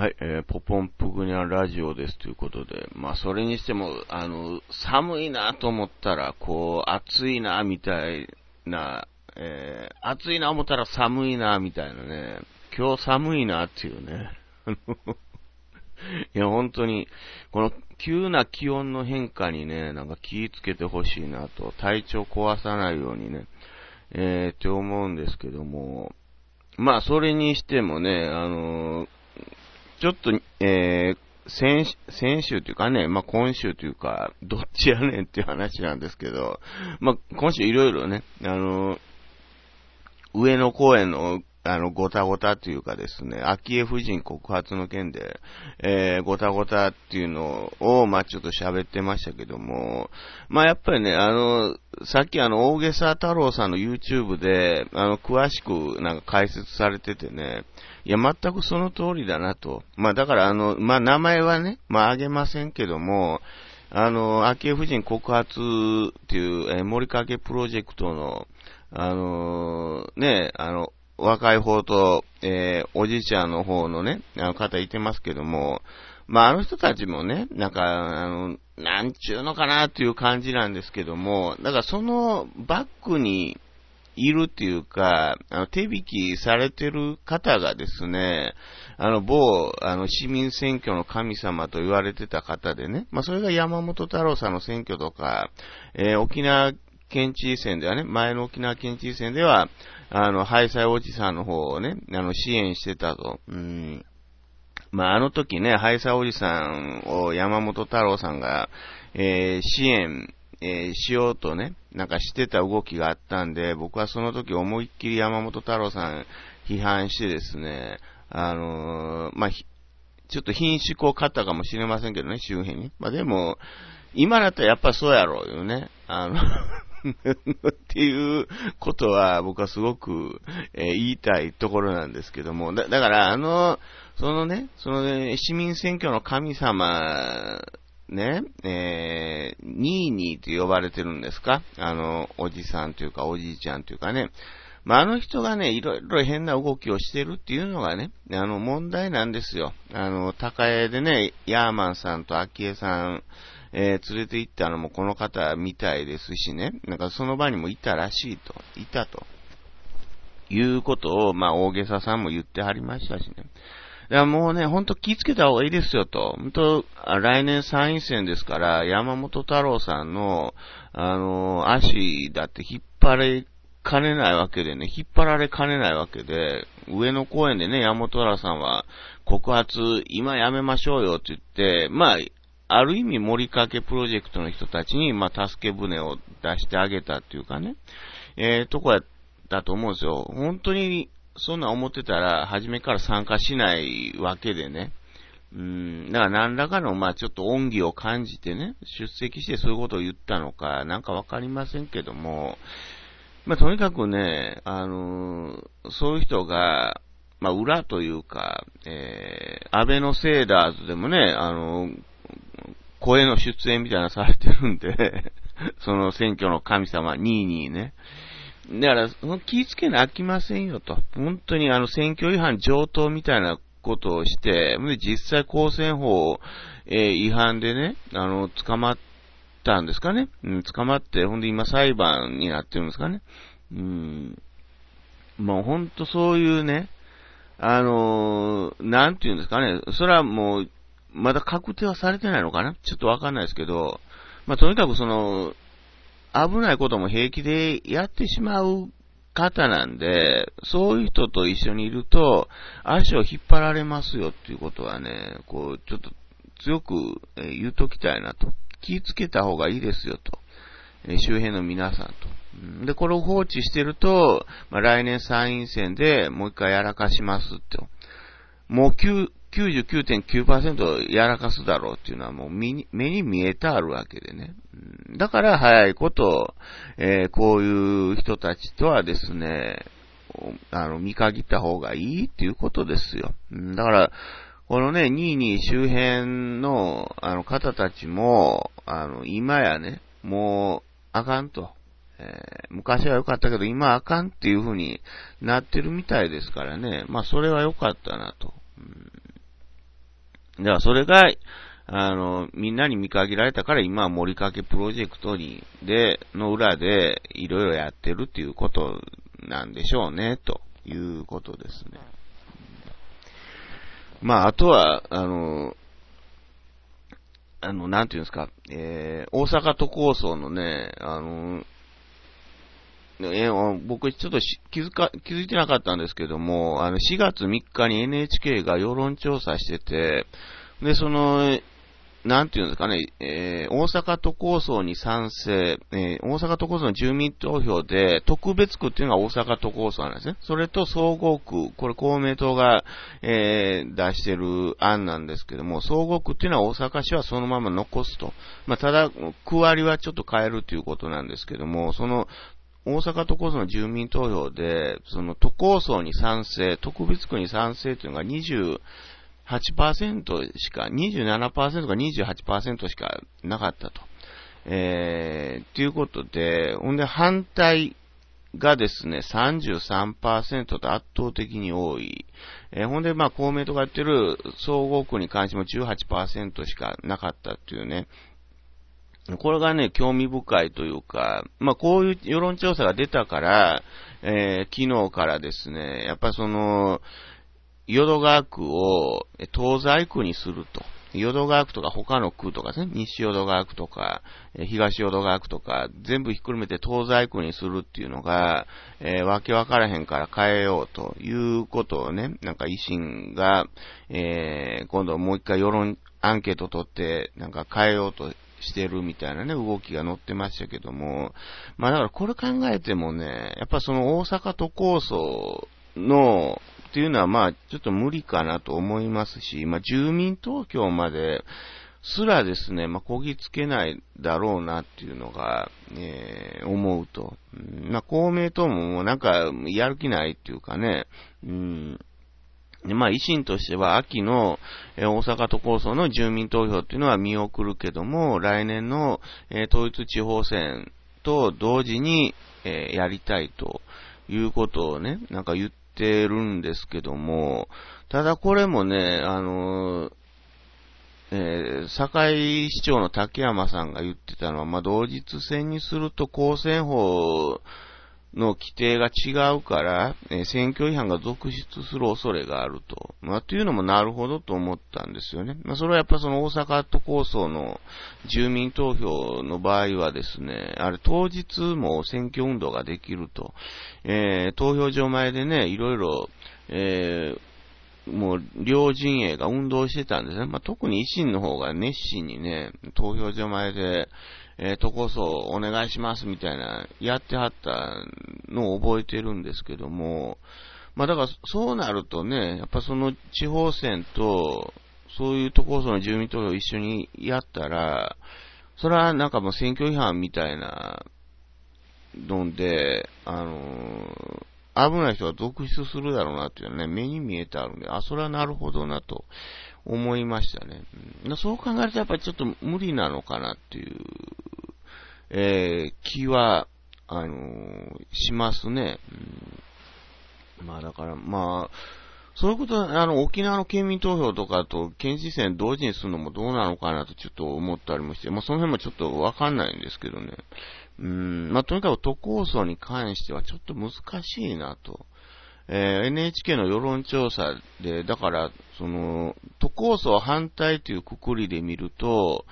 はい、えー、ポポンプグニャラジオですということで、まあ、それにしても、あの、寒いなと思ったら、こう、暑いな、みたいな、えー、暑いな思ったら寒いな、みたいなね、今日寒いなっていうね。いや、本当に、この急な気温の変化にね、なんか気ぃつけてほしいなと、体調壊さないようにね、えー、って思うんですけども、まあ、それにしてもね、あのーちょっと、えー、先、先週というかね、まあ、今週というか、どっちやねんっていう話なんですけど、まあ、今週いろいろね、あの、上野公園のあの、ごたごたっていうかですね、昭恵夫人告発の件で、えー、ごたごたっていうのを、まあ、ちょっと喋ってましたけども、まあ、やっぱりね、あの、さっきあの、大げさ太郎さんの YouTube で、あの、詳しくなんか解説されててね、いや、全くその通りだなと。まあ、だからあの、まあ、名前はね、まあ、あげませんけども、あの、昭恵夫人告発っていう、えー、森影プロジェクトの、あのー、ね、あの、若い方と、えー、おじいちゃんの方のね、あの方いてますけども、まあ、あの人たちもね、なんか、あの、なんちゅうのかなっていう感じなんですけども、だからそのバックにいるっていうか、あの、手引きされてる方がですね、あの、某、あの、市民選挙の神様と言われてた方でね、まあ、それが山本太郎さんの選挙とか、えー、沖縄県知事選ではね、前の沖縄県知事選では、あの、ハイサイおじさんの方をね、あの、支援してたと。うん。まあ、あの時ね、ハイサイおじさんを山本太郎さんが、えー、支援、えー、しようとね、なんかしてた動きがあったんで、僕はその時思いっきり山本太郎さん批判してですね、あのー、まあ、ちょっと品種こう勝ったかもしれませんけどね、周辺に。まあ、でも、今だったらやっぱそうやろうよね。あのっていうことは僕はすごく、えー、言いたいところなんですけども、だだからあの、そのね、そのね、市民選挙の神様、ね、えー、ニーニーと呼ばれてるんですか？あの、おじさんというかおじいちゃんというかね、まあ、あの人がね、いろいろ変な動きをしてるっていうのがね、あの、問題なんですよ。あの、高江でね、ヤーマンさんと昭恵さん、えー、連れて行ったのもこの方みたいですしね、なんかその場にもいたらしいと、いたと。いうことを、まあ、大げささんも言ってはりましたしね。だからもうね、ほんと気ぃつけた方がいいですよと。ほんと、来年参院選ですから、山本太郎さんの、あの、足だって引っ張れかねないわけでね、引っ張られかねないわけで、上野公園でね、山本太郎さんは、告発、今やめましょうよって言って、まあ、ある意味森かけプロジェクトの人たちに、まあ、助け舟を出してあげたっていうかね、えー、とこやったと思うんですよ。本当に、そんな思ってたら、初めから参加しないわけでね。うん、だから何らかの、まあちょっと恩義を感じてね、出席してそういうことを言ったのか、なんかわかりませんけども、まあとにかくね、あのー、そういう人が、まあ裏というか、えー、安倍のセーダーズでもね、あのー、声の出演みたいなされてるんで その選挙の神様、ニーニーね。だから、その気ぃつけなあきませんよと。本当にあの選挙違反上等みたいなことをして、実際公選法、え、違反でね、あの、捕まったんですかね。うん、捕まって、ほんで今裁判になってるんですかね。うん。もうほんとそういうね、あのー、なんて言うんですかね。それはもう、まだ確定はされてないのかな？ちょっとわかんないですけど、まあ、とにかくその、危ないことも平気でやってしまう方なんで、そういう人と一緒にいると、足を引っ張られますよっていうことはね、こう、ちょっと強く言うときたいなと。気をつけた方がいいですよと。周辺の皆さんと。で、これを放置してると、まあ、来年参院選でもう一回やらかしますって。もう99.9%やらかすだろうっていうのはもう目に見えてあるわけでね。だから早いこと、えー、こういう人たちとはですね、あの、見限った方がいいっていうことですよ。だから、このね、2位に周辺の、あの、方たちも、あの、今やね、もう、あかんと。えー、昔は良かったけど、今あかんっていう風になってるみたいですからね。まあ、それは良かったなと。だからそれが、あの、みんなに見限られたから今は森かけプロジェクトに、で、の裏でいろいろやってるっていうことなんでしょうね、ということですね。まあ、あとは、あの、あの、なんていうんですか、えー、大阪都構想のね、あの、えー、僕ちょっと気づか、気づいてなかったんですけども、あの、4月3日に NHK が世論調査してて、で、その、なんていうんですかね、えー、大阪都構想に賛成、えー、大阪都構想の住民投票で、特別区っていうのが大阪都構想なんですね。それと総合区、これ公明党が、えー、出してる案なんですけども、総合区っていうのは大阪市はそのまま残すと。まあ、ただ、区割りはちょっと変えるということなんですけども、その、大阪都構想の住民投票で、その都構想に賛成、特別区に賛成というのが28%しか、27%か28%しかなかったと。えー、ということで、ほんで反対がですね、33%と圧倒的に多い。えー、ほんで、まあ、公明党がやってる総合区に関しても18%しかなかったっていうね。これがね、興味深いというか、まあ、こういう世論調査が出たから、えー、昨日からですね、やっぱその、淀川区を東西区にすると。淀川区とか他の区とかですね、西淀川区とか、東淀川区とか、全部ひっくるめて東西区にするっていうのが、えー、わけわからへんから変えようということをね、なんか維新が、えー、今度もう一回世論アンケート取って、なんか変えようとしてるみたいなね、動きが載ってましたけども、まあだからこれ考えてもね、やっぱその大阪都構想の、っていうのはまあ、ちょっと無理かなと思いますし、まあ、住民投票まですらですね、まあ、こぎつけないだろうなっていうのが、えー、思うと。まあ、公明党ももうなんか、やる気ないっていうかね、うん。まあ、維新としては秋の、大阪都構想の住民投票っていうのは見送るけども、来年の、統一地方選と同時に、やりたいということをね、なんか言ってるんですけども、ただこれもね、あの、えー、堺市長の竹山さんが言ってたのは、まあ、同日戦にすると公選法の規定が違うから、え、選挙違反が続出する恐れがあると。まあ、というのもなるほどと思ったんですよね。まあ、それはやっぱその大阪都構想の住民投票の場合はですね、あれ当日も選挙運動ができると。えー、投票所前でね、いろいろ、えーもう、両陣営が運動してたんですね。まあ、特に維新の方が熱心にね、投票所前で、えー、とこそお願いしますみたいな、やってはったのを覚えてるんですけども、まあ、だからそうなるとね、やっぱその地方選と、そういうところその住民投票一緒にやったら、それはなんかもう選挙違反みたいなので、あの危ない人が続出するだろうなっていうのはね、目に見えてあるんで、あ、それはなるほどなと。思いましたね。うん、そう考えるとやっぱりちょっと無理なのかなっていう、えー、気は、あのー、しますね。うん、まあだから、まあ、そういうこと、あの、沖縄の県民投票とかと県知事選同時にするのもどうなのかなとちょっと思ったりもして、まあその辺もちょっとわかんないんですけどね。うん、まあ、とにかく都構想に関してはちょっと難しいなと。えー、NHK の世論調査で、だから、その、都構想反対というくくりで見ると、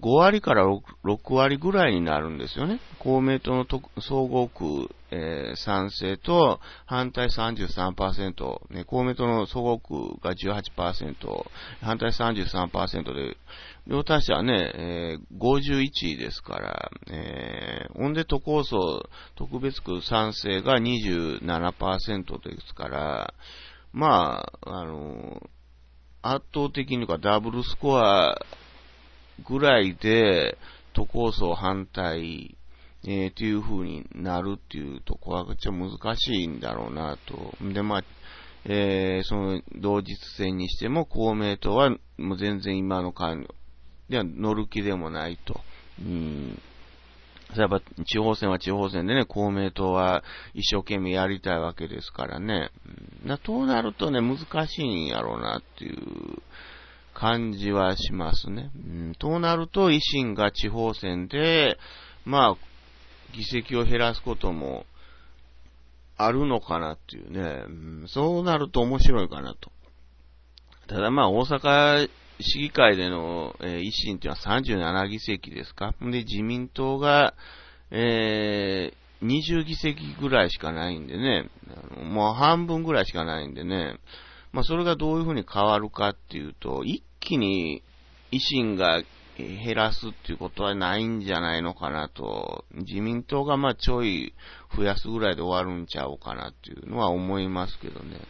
5割から 6, 割ぐらいになるんですよね。公明党の総合区、えー、賛成と反対33%、ね、公明党の総合区が18%、反対33%で、両端はね、えー、51位ですから、えー、温で都構想特別区賛成が27%ですから、まあ、あの、圧倒的にかダブルスコアぐらいで、都構想反対、えー、っていう風になるっていうとこは、ちょっと難しいんだろうなと。で、まあ、えー、その、同日戦にしても、公明党は、もう全然今の感では乗る気でもないと。うん。やっぱ地方選は地方選でね、公明党は一生懸命やりたいわけですからね。うん、となるとね、難しいんやろうなっていう感じはしますね。うん、となると、維新が地方選で、まあ、議席を減らすこともあるのかなっていうね、うん、そうなると面白いかなと。ただまあ、大阪市議会での、えー、維新っていうのは37議席ですか？で、自民党が、えー、20議席ぐらいしかないんでね、もう半分ぐらいしかないんでね、まあそれがどういうふうに変わるかっていうと、一気に維新が減らすっていうことはないんじゃないのかなと、自民党がまあちょい増やすぐらいで終わるんちゃうかなっていうのは思いますけどね。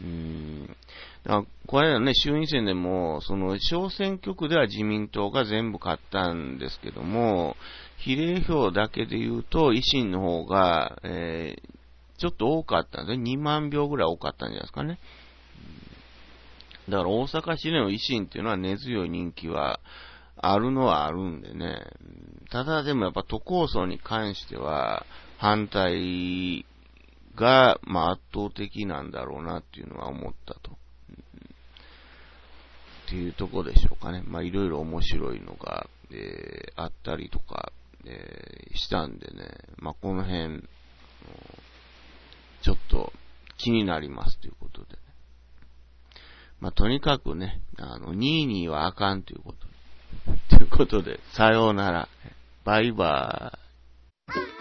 うん。あこれはね、衆院選でも、その小選挙区では自民党が全部勝ったんですけども、比例票だけで言うと、維新の方が、えー、ちょっと多かったんで。2万票ぐらい多かったんじゃないですかね。だから大阪市での維新っていうのは根強い人気はあるのはあるんでね。ただでもやっぱ都構想に関しては反対が、まあ、圧倒的なんだろうなっていうのは思ったと。ていうとこでしょうかね。まあ、いろいろ面白いのが、えー、あったりとか、えー、したんでね。まあ、この辺、ちょっと気になりますということでね。まあ、とにかくね、あの、22はあかんということ。ということで、さようなら。バイバーイ。